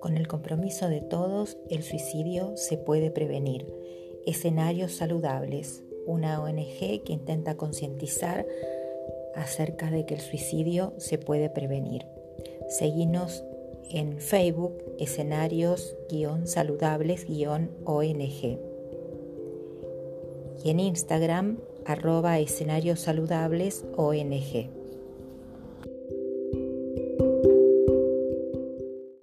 Con el compromiso de todos, el suicidio se puede prevenir. Escenarios Saludables, una ONG que intenta concientizar acerca de que el suicidio se puede prevenir. Seguinos en Facebook, escenarios-saludables-ONG. Y en Instagram, arroba escenarios saludables ONG.